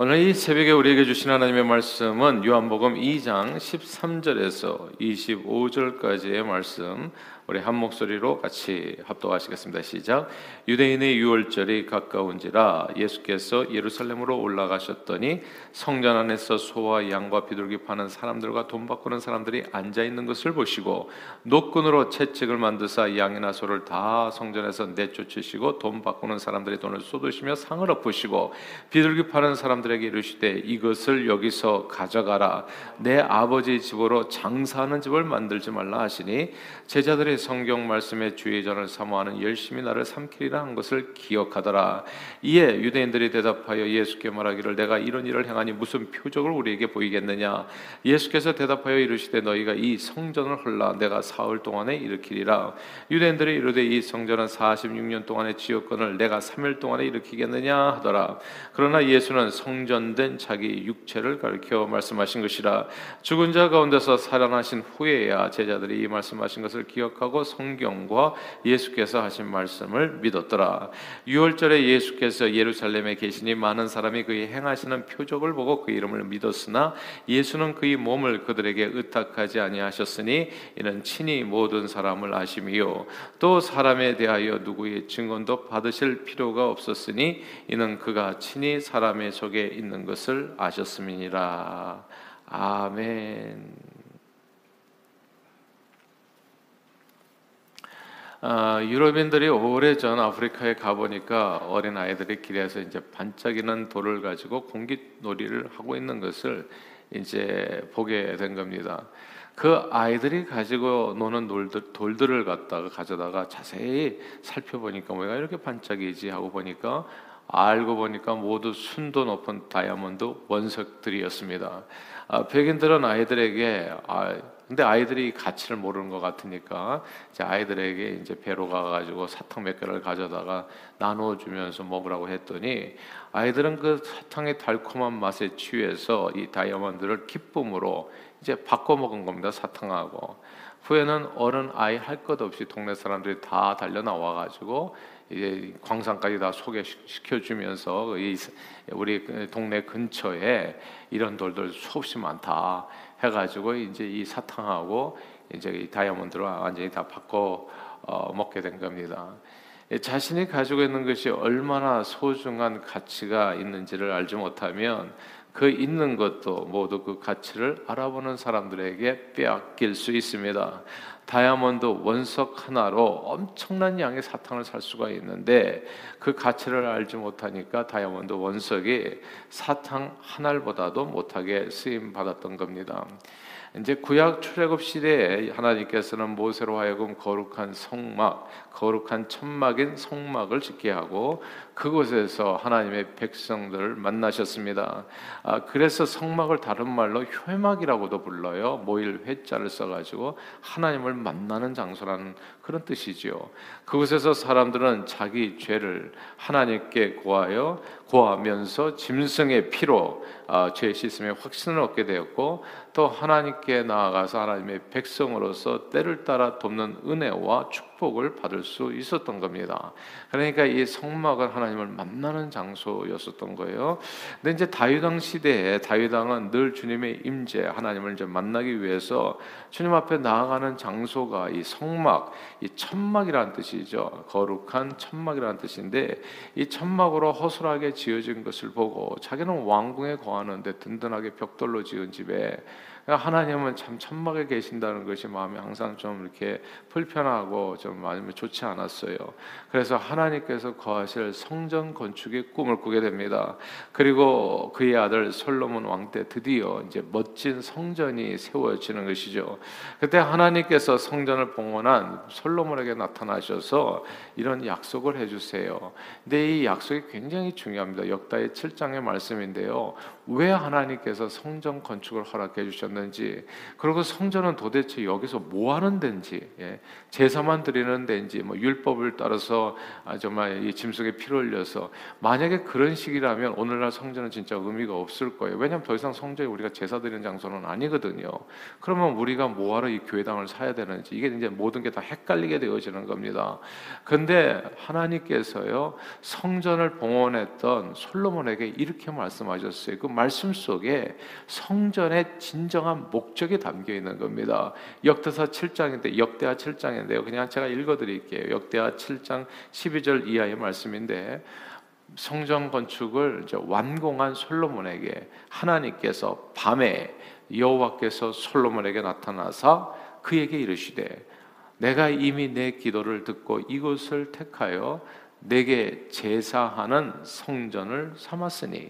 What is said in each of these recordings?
오늘 이 새벽에 우리에게 주신 하나님의 말씀은 요한복음 2장 13절에서 25절까지의 말씀 우리 한 목소리로 같이 합독하시겠습니다. 시작. 유대인의 유월절이 가까운지라 예수께서 예루살렘으로 올라가셨더니 성전 안에서 소와 양과 비둘기 파는 사람들과 돈 바꾸는 사람들이 앉아 있는 것을 보시고 노끈으로 채찍을 만드사 양이나 소를 다 성전에서 내쫓으시고 돈 바꾸는 사람들의 돈을 쏟으시며 상을 엎으시고 비둘기 파는 사람들에게 이르시되 이것을 여기서 가져가라 내 아버지 집으로 장사하는 집을 만들지 말라 하시니 제자들의 성경 말씀의 주의전을 사모하는 열심히 나를 삼키리라 한 것을 기억하더라. 이에 유대인들이 대답하여 예수께 말하기를 내가 이런 일을 행하니 무슨 표적을 우리에게 보이겠느냐? 예수께서 대답하여 이르시되 너희가 이 성전을 헐라 내가 사흘 동안에 일으키리라. 유대인들이 이르되 이 성전은 46년 동안의 지역권을 내가 3일 동안에 일으키겠느냐 하더라. 그러나 예수는 성전된 자기 육체를 가리켜 말씀하신 것이라. 죽은 자 가운데서 살아나신 후에야 제자들이 이 말씀하신 것을 기억하고 하고 성경과 예수께서 하신 말씀을 믿었더라. 6월절에 예수께서 예루살렘에 계시니 많은 사람이 그의 행하시는 표적을 보고 그 이름을 믿었으나 예수는 그의 몸을 그들에게 의탁하지 아니하셨으니 이는 친히 모든 사람을 아심이요 또 사람에 대하여 누구의 증언도 받으실 필요가 없었으니 이는 그가 친히 사람의 속에 있는 것을 아셨음이니라. 아멘. 아, 유럽인들이 오래전 아프리카에 가보니까 어린 아이들이 길에서 이제 반짝이는 돌을 가지고 공기놀이를 하고 있는 것을 이제 보게 된 겁니다. 그 아이들이 가지고 노는 돌들, 돌들을 갖다가 가져다가 자세히 살펴보니까 뭐가 이렇게 반짝이지 하고 보니까 알고 보니까 모두 순도 높은 다이아몬드 원석들이었습니다. 아, 백인들은 아이들에게 아, 근데 아이들이 가치를 모르는 것 같으니까 이제 아이들에게 이제 배로 가가지고 사탕 몇 개를 가져다가 나눠주면서 먹으라고 했더니 아이들은 그 사탕의 달콤한 맛에 취해서 이 다이아몬드를 기쁨으로 이제 바꿔 먹은 겁니다 사탕하고. 후에는 어른 아이 할 것 없이 동네 사람들이 다 달려 나와가지고 이제 광산까지 다 소개시켜 주면서 우리 그 동네 근처에 이런 돌들 수없이 많다 해가지고 이제 이 사탕하고 이제 이 다이아몬드로 완전히 다 바꿔 어, 먹게 된 겁니다. 자신이 가지고 있는 것이 얼마나 소중한 가치가 있는지를 알지 못하면 그 있는 것도 모두 그 가치를 알아보는 사람들에게 빼앗길 수 있습니다. 다이아몬드 원석 하나로 엄청난 양의 사탕을 살 수가 있는데 그 가치를 알지 못하니까 다이아몬드 원석이 사탕 하나보다도 못하게 쓰임 받았던 겁니다. 이제 구약 출애굽 시대에 하나님께서는 모세로 하여금 거룩한 성막, 거룩한 천막인 성막을 짓게 하고 그곳에서 하나님의 백성들을 만나셨습니다. 아, 그래서 성막을 다른 말로 회막이라고도 불러요. 모일 회자를 써가지고 하나님을 만나는 장소라는 그런 뜻이지요. 그곳에서 사람들은 자기 죄를 하나님께 고하여 고하면서 짐승의 피로 아, 죄 씻음의 확신을 얻게 되었고 또 하나님께 나아가서 하나님의 백성으로서 때를 따라 돕는 은혜와 축 복을 받을 수 있었던 겁니다. 그러니까 이 성막은 하나님을 만나는 장소였었던 거예요. 근데 이제 다윗 왕 시대에 다윗 왕은 늘 주님의 임재 하나님을 이제 만나기 위해서 주님 앞에 나아가는 장소가 이 성막, 이 천막이라는 뜻이죠. 거룩한 천막이라는 뜻인데 이 천막으로 허술하게 지어진 것을 보고 자기는 왕궁에 거하는데 든든하게 벽돌로 지은 집에 하나님은 참 천막에 계신다는 것이 마음이 항상 좀 이렇게 불편하고 좀 마음이 좋지 않았어요. 그래서 하나님께서 거하실 성전 건축의 꿈을 꾸게 됩니다. 그리고 그의 아들 솔로몬 왕 때 드디어 이제 멋진 성전이 세워지는 것이죠. 그때 하나님께서 성전을 봉헌한 솔로몬에게 나타나셔서 이런 약속을 해주세요. 근데 이 약속이 굉장히 중요합니다. 역다의 7장의 말씀인데요. 왜 하나님께서 성전 건축을 허락해 주셨 는지, 그리고 성전은 도대체 여기서 뭐 하는 데인지, 예, 제사만 드리 버리는 데인지 뭐 율법을 따라서 아, 정말 이 짐승에 피를 흘려서 만약에 그런 식이라면 오늘날 성전은 진짜 의미가 없을 거예요. 왜냐하면 더 이상 성전이 우리가 제사 드리는 장소는 아니거든요. 그러면 우리가 뭐하러 이 교회당을 사야 되는지 이게 이제 모든 게 다 헷갈리게 되어지는 겁니다. 근데 하나님께서요 성전을 봉헌했던 솔로몬에게 이렇게 말씀하셨어요. 그 말씀 속에 성전의 진정한 목적이 담겨 있는 겁니다. 역대사 7장인데 역대하 7장인데요. 그냥 제가 읽어 드릴게요. 역대하 7장 12절 이하의 말씀인데 성전 건축을 완공한 솔로몬에게 하나님께서 밤에 여호와께서 솔로몬에게 나타나사 그에게 이르시되 내가 이미 내 기도를 듣고 이곳을 택하여 내게 제사하는 성전을 삼았으니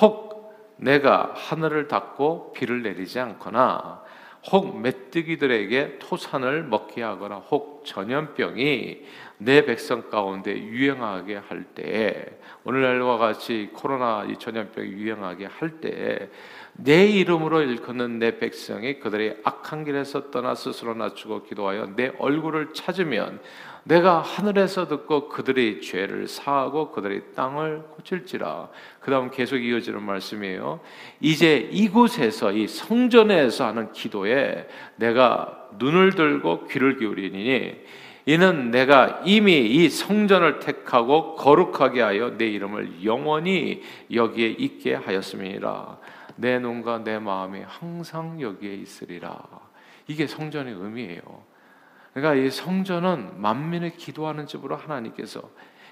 혹 내가 하늘을 닫고 비를 내리지 않거나 혹 메뚜기들에게 토산을 먹게 하거나 혹 전염병이 내 백성 가운데 유행하게 할 때에 오늘날과 같이 코로나 이 전염병이 유행하게 할 때에 내 이름으로 일컫는 내 백성이 그들의 악한 길에서 떠나 스스로 낮추고 기도하여 내 얼굴을 찾으면 내가 하늘에서 듣고 그들의 죄를 사하고 그들의 땅을 고칠지라. 그 다음 계속 이어지는 말씀이에요. 이제 이곳에서 이 성전에서 하는 기도에 내가 눈을 들고 귀를 기울이니 이는 내가 이미 이 성전을 택하고 거룩하게 하여 내 이름을 영원히 여기에 있게 하였음이니라. 내 눈과 내 마음이 항상 여기에 있으리라. 이게 성전의 의미예요. 그러니까 이 성전은 만민의 기도하는 집으로 하나님께서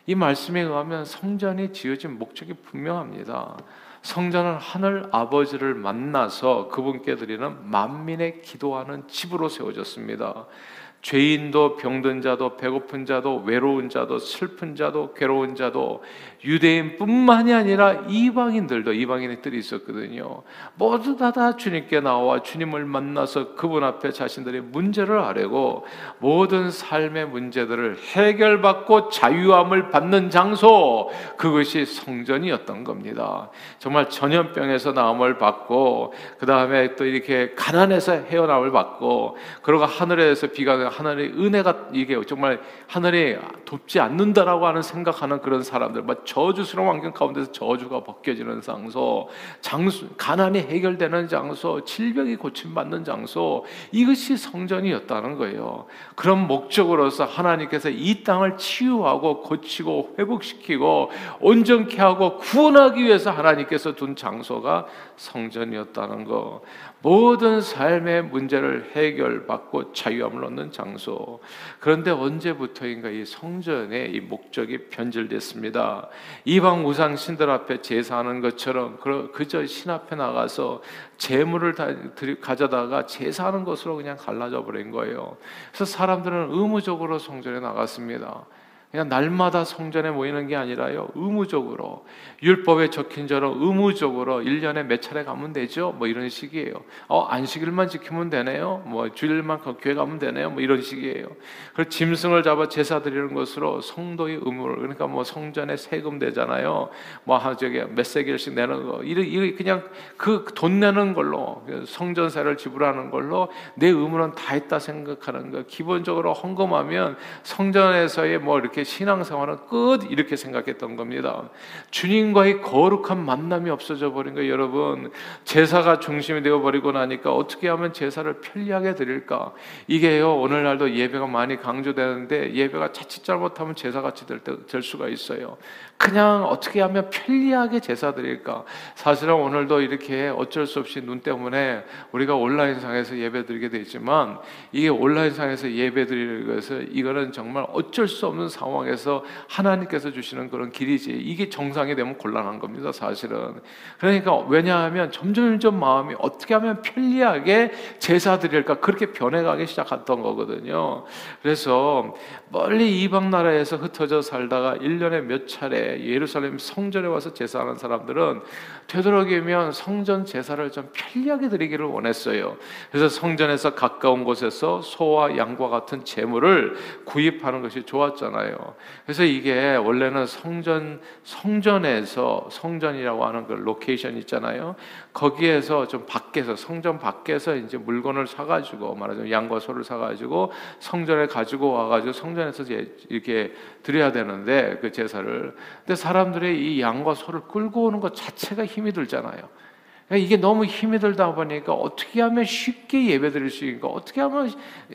이 말씀에 의하면 성전이 지어진 목적이 분명합니다. 성전은 하늘 아버지를 만나서 그분께 드리는 만민의 기도하는 집으로 세워졌습니다. 죄인도 병든 자도 배고픈 자도 외로운 자도 슬픈 자도 괴로운 자도 유대인뿐만이 아니라 이방인들도 이방인의 뜰이 있었거든요. 모두 다, 다 주님께 나와 주님을 만나서 그분 앞에 자신들의 문제를 아뢰고 모든 삶의 문제들을 해결받고 자유함을 받는 장소 그것이 성전이었던 겁니다. 정말 전염병에서 나음을 받고 그 다음에 또 이렇게 가난해서 헤어나을 받고 그러고 하늘에서 비가 하늘의 은혜가 이게 정말 하늘이 돕지 않는다라고 하는 생각하는 그런 사람들, 막 저주스러운 환경 가운데서 저주가 벗겨지는 장소, 장수, 가난이 해결되는 장소, 질병이 고침받는 장소, 이것이 성전이었다는 거예요. 그런 목적으로서 하나님께서 이 땅을 치유하고 고치고 회복시키고 온전케 하고 구원하기 위해서 하나님께서 둔 장소가 성전이었다는 거. 모든 삶의 문제를 해결받고 자유함을 얻는 장소. 그런데 언제부터인가 이 성전의 이 목적이 변질됐습니다. 이방 우상 신들 앞에 제사하는 것처럼 그저 신 앞에 나가서 재물을 다 가져다가 제사하는 것으로 그냥 갈라져 버린 거예요. 그래서 사람들은 의무적으로 성전에 나갔습니다. 그냥 날마다 성전에 모이는 게 아니라요. 의무적으로 율법에 적힌 대로 의무적으로 1년에 몇 차례 가면 되죠. 뭐 이런 식이에요. 어, 안식일만 지키면 되네요. 뭐 주일만 교회 가면 되네요. 뭐 이런 식이에요. 그 짐승을 잡아 제사 드리는 것으로 성도의 의무를 그러니까 뭐 성전에 세금 되잖아요. 뭐 저기 몇 세겔씩 내는 거. 이거 그냥 그 돈 내는 걸로 그 성전세를 지불하는 걸로 내 의무는 다 했다 생각하는 거. 기본적으로 헌금하면 성전에서의 뭐 이렇게 신앙생활은 끝 이렇게 생각했던 겁니다. 주님과의 거룩한 만남이 없어져 버린 거예요, 여러분. 제사가 중심이 되어 버리고 나니까 어떻게 하면 제사를 편리하게 드릴까? 이게요 오늘날도 예배가 많이 강조되는데 예배가 자칫 잘못하면 제사 같이 될, 때, 될 수가 있어요. 그냥 어떻게 하면 편리하게 제사 드릴까? 사실은 오늘도 이렇게 어쩔 수 없이 눈 때문에 우리가 온라인상에서 예배 드리게 되지만 이게 온라인상에서 예배 드리는 것은 이거는 정말 어쩔 수 없는 상황 에서 하나님께서 주시는 그런 길이지 이게 정상이 되면 곤란한 겁니다 사실은. 그러니까 왜냐하면 점점 점점 마음이 어떻게 하면 편리하게 제사 드릴까 그렇게 변해가기 시작했던 거거든요. 그래서 멀리 이방 나라에서 흩어져 살다가 1년에 몇 차례 예루살렘 성전에 와서 제사하는 사람들은 되도록이면 성전 제사를 좀 편리하게 드리기를 원했어요. 그래서 성전에서 가까운 곳에서 소와 양과 같은 재물을 구입하는 것이 좋았잖아요. 그래서 이게 원래는 성전 성전에서 성전이라고 하는 그 location 있잖아요. 거기에서 좀 밖에서 성전 밖에서 이제 물건을 사 가지고 말하자면 양과 소를 사 가지고 성전에 가지고 와 가지고 성 전에서 이렇게 드려야 되는데 그 제사를. 근데 사람들이 이 양과 소를 끌고 오는 것 자체가 힘이 들잖아요. 그러니까 이게 너무 힘이 들다 보니까 어떻게 하면 쉽게 예배 드릴 수 있는가? 어떻게 하면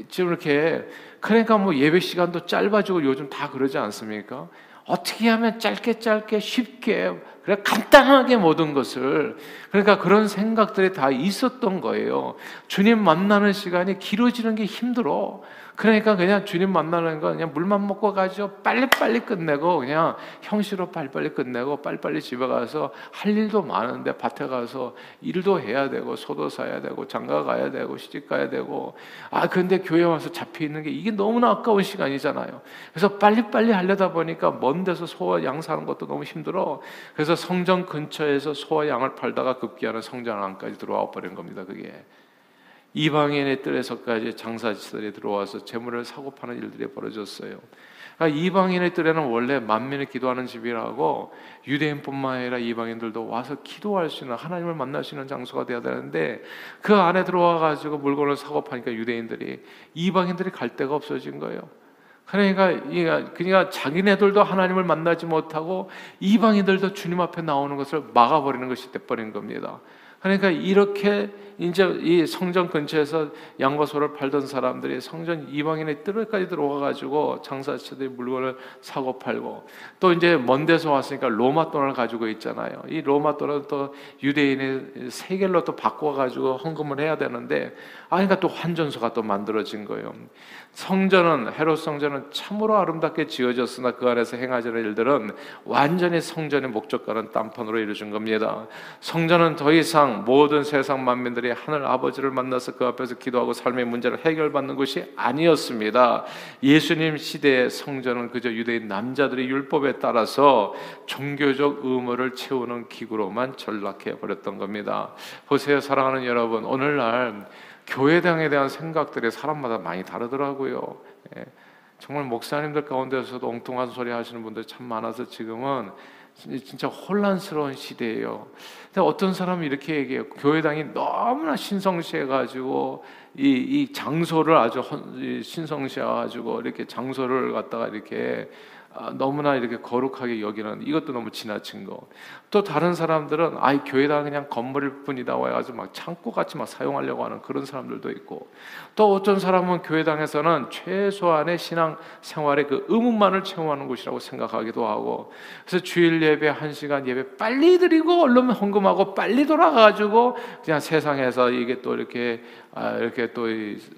지금 이렇게 그러니까 뭐 예배 시간도 짧아지고 요즘 다 그러지 않습니까? 어떻게 하면 짧게 짧게 쉽게 그래 간단하게 모든 것을 그러니까 그런 생각들이 다 있었던 거예요. 주님 만나는 시간이 길어지는 게 힘들어. 그러니까 그냥 주님 만나는 거 그냥 물만 먹고 가죠. 빨리빨리 끝내고 그냥 형식으로 빨리빨리 끝내고 빨리빨리 집에 가서 할 일도 많은데 밭에 가서 일도 해야 되고 소도 사야 되고 장가 가야 되고 시집 가야 되고 아 근데 교회 와서 잡혀 있는 게 이게 너무나 아까운 시간이잖아요. 그래서 빨리빨리 하려다 보니까 먼 데서 소와 양 사는 것도 너무 힘들어. 그래서 성전 근처에서 소와 양을 팔다가 급기야는 성전 안까지 들어와 버린 겁니다. 그게. 이방인의 뜰에서까지 장사시설에 들어와서 재물을 사고 파는 일들이 벌어졌어요. 그러니까 이방인의 뜰에는 원래 만민을 기도하는 집이라고 유대인뿐만 아니라 이방인들도 와서 기도할 수 있는 하나님을 만날 수 있는 장소가 되어야 되는데 그 안에 들어와 가지고 물건을 사고 파니까 유대인들이 이방인들이 갈 데가 없어진 거예요. 그러니까 그러니까 자기네들도 하나님을 만나지 못하고 이방인들도 주님 앞에 나오는 것을 막아버리는 것이 돼버린 겁니다. 그러니까 이렇게 이제 이 성전 근처에서 양과 소를 팔던 사람들이 성전 이방인의 뜰까지 들어와 가지고 장사치들이 물건을 사고 팔고 또 이제 먼 데서 왔으니까 로마 돈을 가지고 있잖아요. 이 로마 돈은 또 유대인의 세겔로 또 바꿔 가지고 헌금을 해야 되는데 아 그러니까 또 환전소가 또 만들어진 거예요. 성전은 헤롯 성전은 참으로 아름답게 지어졌으나 그 안에서 행하지는 일들은 완전히 성전의 목적과는 딴판으로 이루어진 겁니다. 성전은 더 이상 모든 세상 만민들이 하늘 아버지를 만나서 그 앞에서 기도하고 삶의 문제를 해결받는 것이 아니었습니다. 예수님 시대의 성전은 그저 유대인 남자들의 율법에 따라서 종교적 의무를 채우는 기구로만 전락해 버렸던 겁니다. 보세요, 사랑하는 여러분, 오늘날 교회당에 대한 생각들이 사람마다 많이 다르더라고요. 예. 정말 목사님들 가운데서도 엉뚱한 소리 하시는 분들 참 많아서 지금은 진짜 혼란스러운 시대예요. 근데 어떤 사람은 이렇게 얘기해요. 교회당이 너무나 신성시해가지고 이, 이 장소를 아주 신성시해가지고 이렇게 장소를 갖다가 이렇게 아, 너무나 이렇게 거룩하게 여기는 이것도 너무 지나친 거. 또 다른 사람들은 아이 교회다 그냥 건물일 뿐이다 와가지고 막 창고 같이 막 사용하려고 하는 그런 사람들도 있고. 또 어떤 사람은 교회당에서는 최소한의 신앙 생활의 그 의무만을 채워하는 곳이라고 생각하기도 하고. 그래서 주일 예배 한 시간 예배 빨리 드리고 얼른 헌금하고 빨리 돌아가가지고 그냥 세상에서 이게 또 이렇게 아, 이렇게 또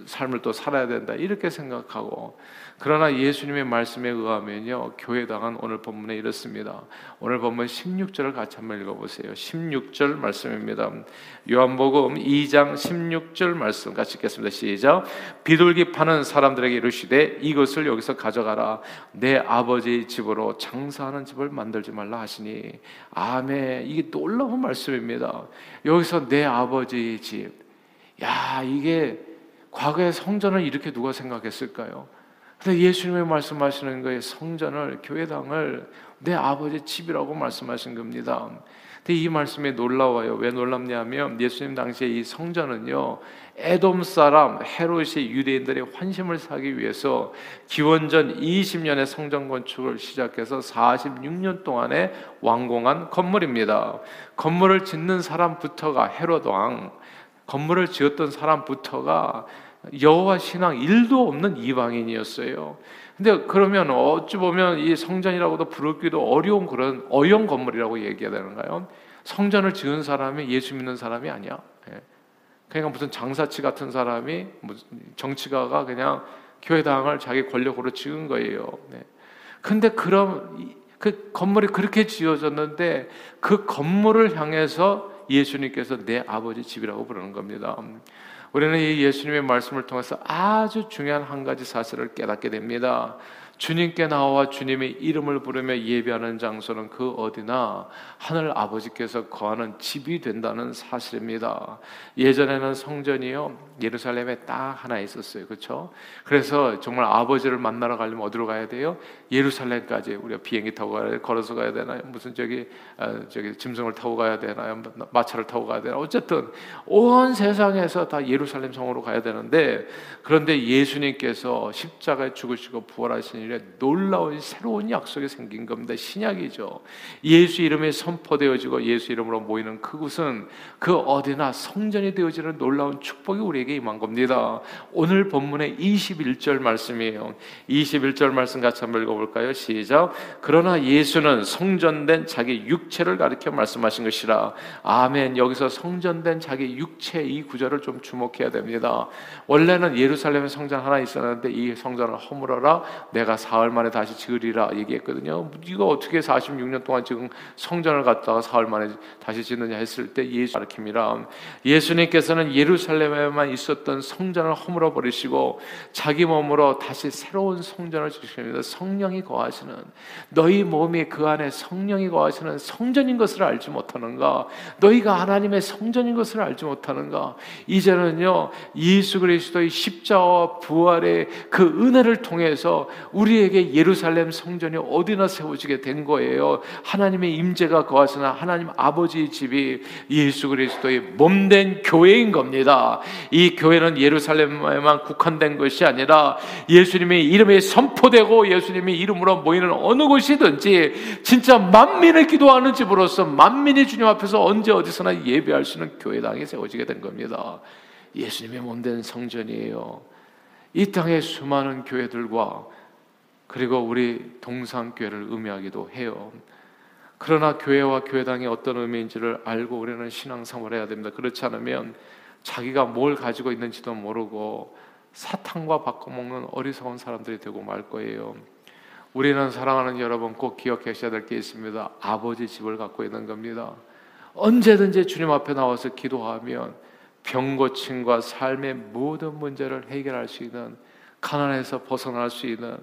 삶을 또 살아야 된다 이렇게 생각하고 그러나 예수님의 말씀에 의하면요 교회당은 오늘 본문에 이렇습니다. 오늘 본문 16절을 같이 한번 읽어보세요. 16절 말씀입니다. 요한복음 2장 16절 말씀 같이 읽겠습니다. 시작. 비둘기 파는 사람들에게 이르시되 이것을 여기서 가져가라. 내 아버지의 집으로 장사하는 집을 만들지 말라 하시니 아멘. 이게 놀라운 말씀입니다. 여기서 내 아버지의 집. 야 이게 과거의 성전을 이렇게 누가 생각했을까요? 근데 예수님이 말씀하시는 거예요. 성전을 교회당을 내 아버지 집이라고 말씀하신 겁니다. 근데 이 말씀이 놀라워요. 왜 놀랍냐면 예수님 당시에 이 성전은요. 에돔 사람 헤롯이 유대인들의 환심을 사기 위해서 기원전 20년의 성전 건축을 시작해서 46년 동안에 완공한 건물입니다. 건물을 짓는 사람부터가 헤롯 왕, 건물을 지었던 사람부터가 여호와 신앙 일도 없는 이방인이었어요. 근데 그러면 어찌 보면 이 성전이라고도 부르기도 어려운 그런 어용 건물이라고 얘기해야 되는가요? 성전을 지은 사람이 예수 믿는 사람이 아니야. 예. 그러니까 무슨 장사치 같은 사람이 정치가가 그냥 교회당을 자기 권력으로 지은 거예요. 네. 근데 그럼 그 건물이 그렇게 지어졌는데 그 건물을 향해서 예수님께서 내 아버지 집이라고 부르는 겁니다. 우리는 이 예수님의 말씀을 통해서 아주 중요한 한 가지 사실을 깨닫게 됩니다. 주님께 나와 주님의 이름을 부르며 예배하는 장소는 그 어디나 하늘 아버지께서 거하는 집이 된다는 사실입니다. 예전에는 성전이요 예루살렘에 딱 하나 있었어요, 그렇죠? 그래서 정말 아버지를 만나러 가려면 어디로 가야 돼요? 예루살렘까지 우리가 비행기 타고 가야 돼, 걸어서 가야 되나요? 무슨 저기 아, 저기 짐승을 타고 가야 되나요? 마차를 타고 가야 되나? 어쨌든 온 세상에서 다 예루살렘 성으로 가야 되는데 그런데 예수님께서 십자가에 죽으시고 부활하신 일에 놀라운 새로운 약속이 생긴 겁니다. 신약이죠. 예수 이름에 선포되어지고 예수 이름으로 모이는 그곳은 그 어디나 성전이 되어지는 놀라운 축복이 우리에게 임한 겁니다. 오늘 본문의 21절 말씀이에요. 21절 말씀 같이 한번 읽어볼까요? 시작. 그러나 예수는 성전된 자기 육체를 가리켜 말씀하신 것이라. 아멘. 여기서 성전된 자기 육체 이 구절을 좀 주목해야 됩니다. 원래는 예루살렘에 성전 하나 있었는데 이 성전을 허물어라. 내가 사흘 만에 다시 지으리라 얘기했거든요. 이거 어떻게 46년 동안 지금 성전을 갖다가 사흘 만에 다시 짓느냐 했을 때 예수 가르킵니다. 예수님께서는 예루살렘에만 있었던 성전을 허물어 버리시고 자기 몸으로 다시 새로운 성전을 지으십니다. 성령이 거하시는 너희 몸이 그 안에 성령이 거하시는 성전인 것을 알지 못하는가? 너희가 하나님의 성전인 것을 알지 못하는가? 이제는요 예수 그리스도의 십자와 부활의 그 은혜를 통해서 우리 에게 예루살렘 성전이 어디나 세워지게 된 거예요. 하나님의 임재가 거하시나 하나님 아버지의 집이 예수 그리스도의 몸된 교회인 겁니다. 이 교회는 예루살렘에만 국한된 것이 아니라 예수님의 이름에 선포되고 예수님의 이름으로 모이는 어느 곳이든지 진짜 만민을 기도하는 집으로서 만민이 주님 앞에서 언제 어디서나 예배할 수 있는 교회당이 세워지게 된 겁니다. 예수님의 몸된 성전이에요. 이 땅의 수많은 교회들과 그리고 우리 동산교회를 의미하기도 해요. 그러나 교회와 교회당이 어떤 의미인지를 알고 우리는 신앙생활을 해야 됩니다. 그렇지 않으면 자기가 뭘 가지고 있는지도 모르고 사탕과 바꿔먹는 어리석은 사람들이 되고 말 거예요. 우리는 사랑하는 여러분 꼭 기억하셔야 될 게 있습니다. 아버지 집을 갖고 있는 겁니다. 언제든지 주님 앞에 나와서 기도하면 병 고침과 삶의 모든 문제를 해결할 수 있는 가난에서 벗어날 수 있는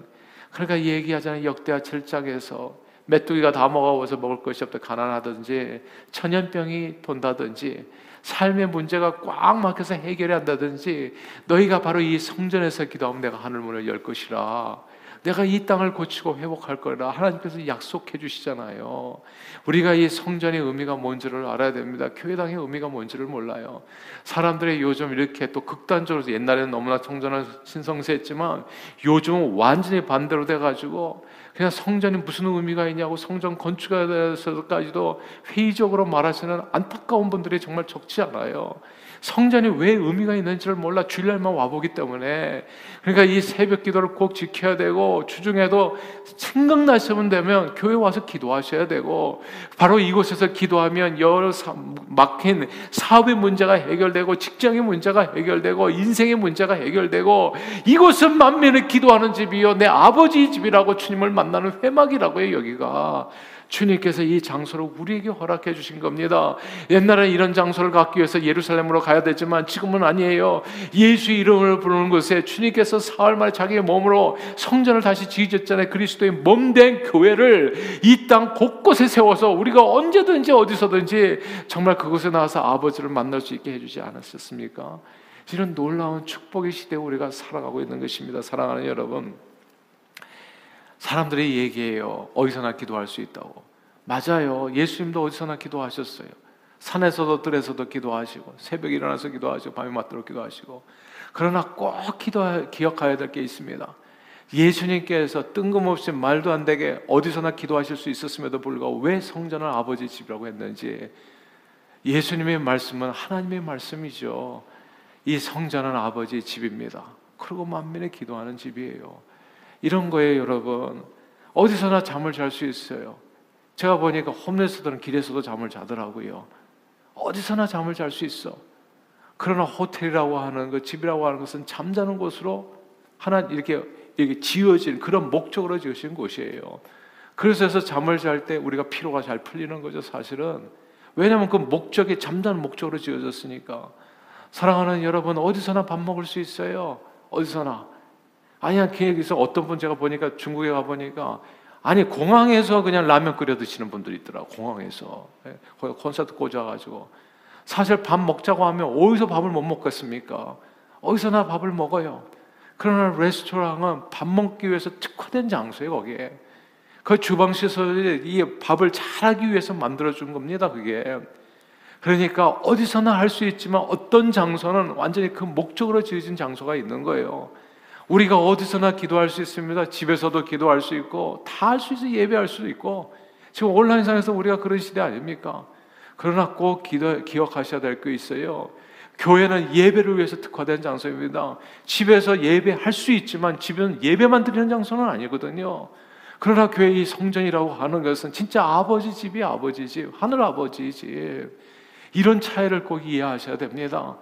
그러니까 얘기하자면 역대하 7장에서 메뚜기가 다 먹어서 먹을 것이 없다. 가난하든지 천연병이 돈다든지 삶의 문제가 꽉 막혀서 해결이 한다든지 너희가 바로 이 성전에서 기도하면 내가 하늘 문을 열 것이라 내가 이 땅을 고치고 회복할 거라 하나님께서 약속해 주시잖아요. 우리가 이 성전의 의미가 뭔지를 알아야 됩니다. 교회당의 의미가 뭔지를 몰라요. 사람들의 요즘 이렇게 또 극단적으로 옛날에는 너무나 성전을 신성시했지만 요즘은 완전히 반대로 돼가지고 그냥 성전이 무슨 의미가 있냐고 성전 건축에 대해서까지도 회의적으로 말하시는 안타까운 분들이 정말 적지 않아요. 성전이 왜 의미가 있는지를 몰라 주일날만 와보기 때문에 그러니까 이 새벽 기도를 꼭 지켜야 되고 주중에도 생각나시면 되면 교회 와서 기도하셔야 되고 바로 이곳에서 기도하면 사, 막힌 사업의 문제가 해결되고 직장의 문제가 해결되고 인생의 문제가 해결되고 이곳은 만면을 기도하는 집이요 내 아버지 집이라고 주님을 만나는 회막이라고요 여기가 주님께서 이 장소를 우리에게 허락해 주신 겁니다. 옛날에 이런 장소를 갖기 위해서 예루살렘으로 가야 되지만 지금은 아니에요. 예수 이름을 부르는 곳에 주님께서 사흘 만에 자기의 몸으로 성전을 다시 지으셨잖아요. 그리스도의 몸된 교회를 이 땅 곳곳에 세워서 우리가 언제든지 어디서든지 정말 그곳에 나와서 아버지를 만날 수 있게 해주지 않았었습니까? 이런 놀라운 축복의 시대에 우리가 살아가고 있는 것입니다. 사랑하는 여러분. 사람들이 얘기해요. 어디서나 기도할 수 있다고. 맞아요. 예수님도 어디서나 기도하셨어요. 산에서도 들에서도 기도하시고 새벽에 일어나서 기도하시고 밤에 맞도록 기도하시고 그러나 꼭 기도 기억해야 될 게 있습니다. 예수님께서 뜬금없이 말도 안 되게 어디서나 기도하실 수 있었음에도 불구하고 왜 성전을 아버지 집이라고 했는지 예수님의 말씀은 하나님의 말씀이죠. 이 성전은 아버지의 집입니다. 그리고 만민의 기도하는 집이에요. 이런 거에 여러분 어디서나 잠을 잘 수 있어요. 제가 보니까 홈레스들은 길에서도 잠을 자더라고요. 어디서나 잠을 잘 수 있어. 그러나 호텔이라고 하는 것, 집이라고 하는 것은 잠자는 곳으로 하나 이렇게 이렇게 지어진 그런 목적으로 지으신 곳이에요. 그래서 해서 잠을 잘 때 우리가 피로가 잘 풀리는 거죠, 사실은. 왜냐하면 그 목적이 잠자는 목적으로 지어졌으니까. 사랑하는 여러분, 어디서나 밥 먹을 수 있어요. 어디서나. 아니야, 계획에서 어떤 분 제가 보니까 중국에 가 보니까 아니 공항에서 그냥 라면 끓여 드시는 분들이 있더라고 공항에서 예, 거기 콘서트 꽂아가지고 사실 밥 먹자고 하면 어디서 밥을 못 먹겠습니까? 어디서나 밥을 먹어요. 그러나 레스토랑은 밥 먹기 위해서 특화된 장소예요 거기에. 그 주방 시설이 이 밥을 잘하기 위해서 만들어 준 겁니다 그게. 그러니까 어디서나 할 수 있지만 어떤 장소는 완전히 그 목적으로 지어진 장소가 있는 거예요. 우리가 어디서나 기도할 수 있습니다. 집에서도 기도할 수 있고 다 할 수 있어 예배할 수도 있고 지금 온라인상에서 우리가 그런 시대 아닙니까? 그러나 꼭 기도, 기억하셔야 될 게 있어요. 교회는 예배를 위해서 특화된 장소입니다. 집에서 예배할 수 있지만 집은 예배만 드리는 장소는 아니거든요. 그러나 교회 이 성전이라고 하는 것은 진짜 아버지 집이 아버지 집, 하늘 아버지 집. 이런 차이를 꼭 이해하셔야 됩니다.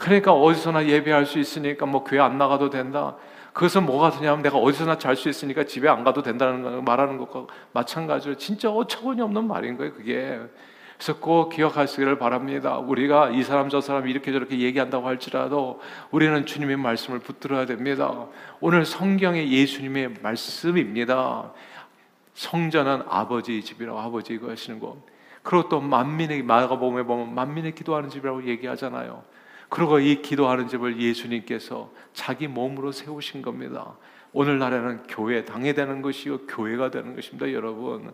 그러니까 어디서나 예배할 수 있으니까 뭐 교회 안 나가도 된다. 그것은 뭐가 되냐면 내가 어디서나 잘 수 있으니까 집에 안 가도 된다는 거 말하는 것과 마찬가지로 진짜 어처구니 없는 말인 거예요, 그게. 그래서 꼭 기억하시기를 바랍니다. 우리가 이 사람 저 사람 이렇게 저렇게 얘기한다고 할지라도 우리는 주님의 말씀을 붙들어야 됩니다. 오늘 성경의 예수님의 말씀입니다. 성전은 아버지의 집이라고 아버지가 하시는 것. 그리고 또 만민의 마가복음에 보면 만민의 기도하는 집이라고 얘기하잖아요. 그리고 이 기도하는 집을 예수님께서 자기 몸으로 세우신 겁니다. 오늘날에는 교회 당해되는 것이요 교회가 되는 것입니다, 여러분.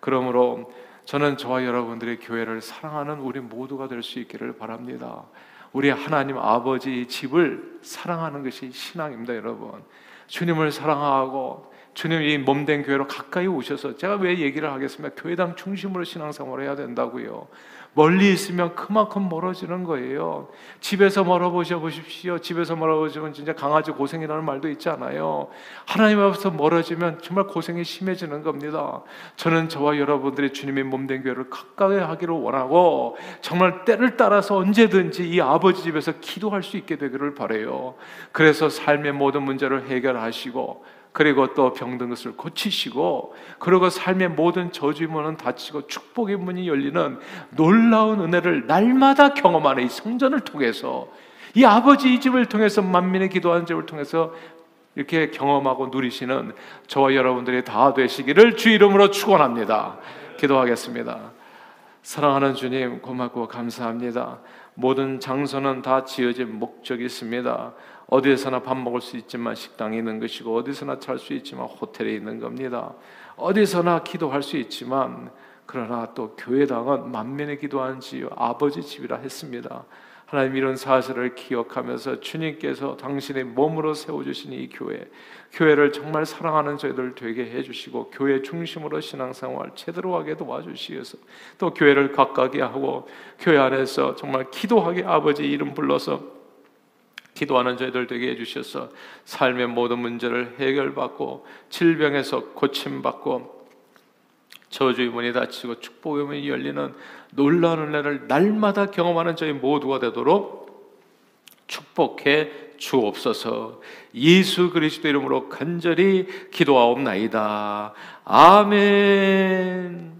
그러므로 저는 저와 여러분들의 교회를 사랑하는 우리 모두가 될 수 있기를 바랍니다. 우리 하나님 아버지 집을 사랑하는 것이 신앙입니다, 여러분. 주님을 사랑하고 주님 이 몸된 교회로 가까이 오셔서 제가 왜 얘기를 하겠습니까? 교회당 중심으로 신앙생활을 해야 된다고요. 멀리 있으면 그만큼 멀어지는 거예요. 집에서 멀어보셔 보십시오. 집에서 멀어보시면 진짜 강아지 고생이라는 말도 있잖아요. 하나님 앞에서 멀어지면 정말 고생이 심해지는 겁니다. 저는 저와 여러분들이 주님의 몸된 교회를 가까이 하기를 원하고 정말 때를 따라서 언제든지 이 아버지 집에서 기도할 수 있게 되기를 바래요. 그래서 삶의 모든 문제를 해결하시고 그리고 또 병든 것을 고치시고 그리고 삶의 모든 저주의 문은 닫히고 축복의 문이 열리는 놀라운 은혜를 날마다 경험하는 이 성전을 통해서 이 아버지 이 집을 통해서 만민의 기도하는 집을 통해서 이렇게 경험하고 누리시는 저와 여러분들이 다 되시기를 주 이름으로 축원합니다. 기도하겠습니다. 사랑하는 주님 고맙고 감사합니다. 모든 장소는 다 지어진 목적이 있습니다. 어디에서나 밥 먹을 수 있지만 식당에 있는 것이고 어디서나 잘 수 있지만 호텔에 있는 겁니다. 어디서나 기도할 수 있지만 그러나 또 교회당은 만면에 기도하는 집 아버지 집이라 했습니다. 하나님 이런 사실을 기억하면서 주님께서 당신의 몸으로 세워주신 이 교회, 교회를 정말 사랑하는 저희들 되게 해주시고 교회 중심으로 신앙생활 제대로 하게 도와주시어서 또 교회를 가깝게 하고 교회 안에서 정말 기도하게 아버지 이름 불러서 기도하는 저희들 되게 해주셔서 삶의 모든 문제를 해결받고 질병에서 고침받고 저주의 문이 닫히고 축복의 문이 열리는 놀라운 은혜를 날마다 경험하는 저희 모두가 되도록 축복해 주옵소서. 예수 그리스도 이름으로 간절히 기도하옵나이다. 아멘.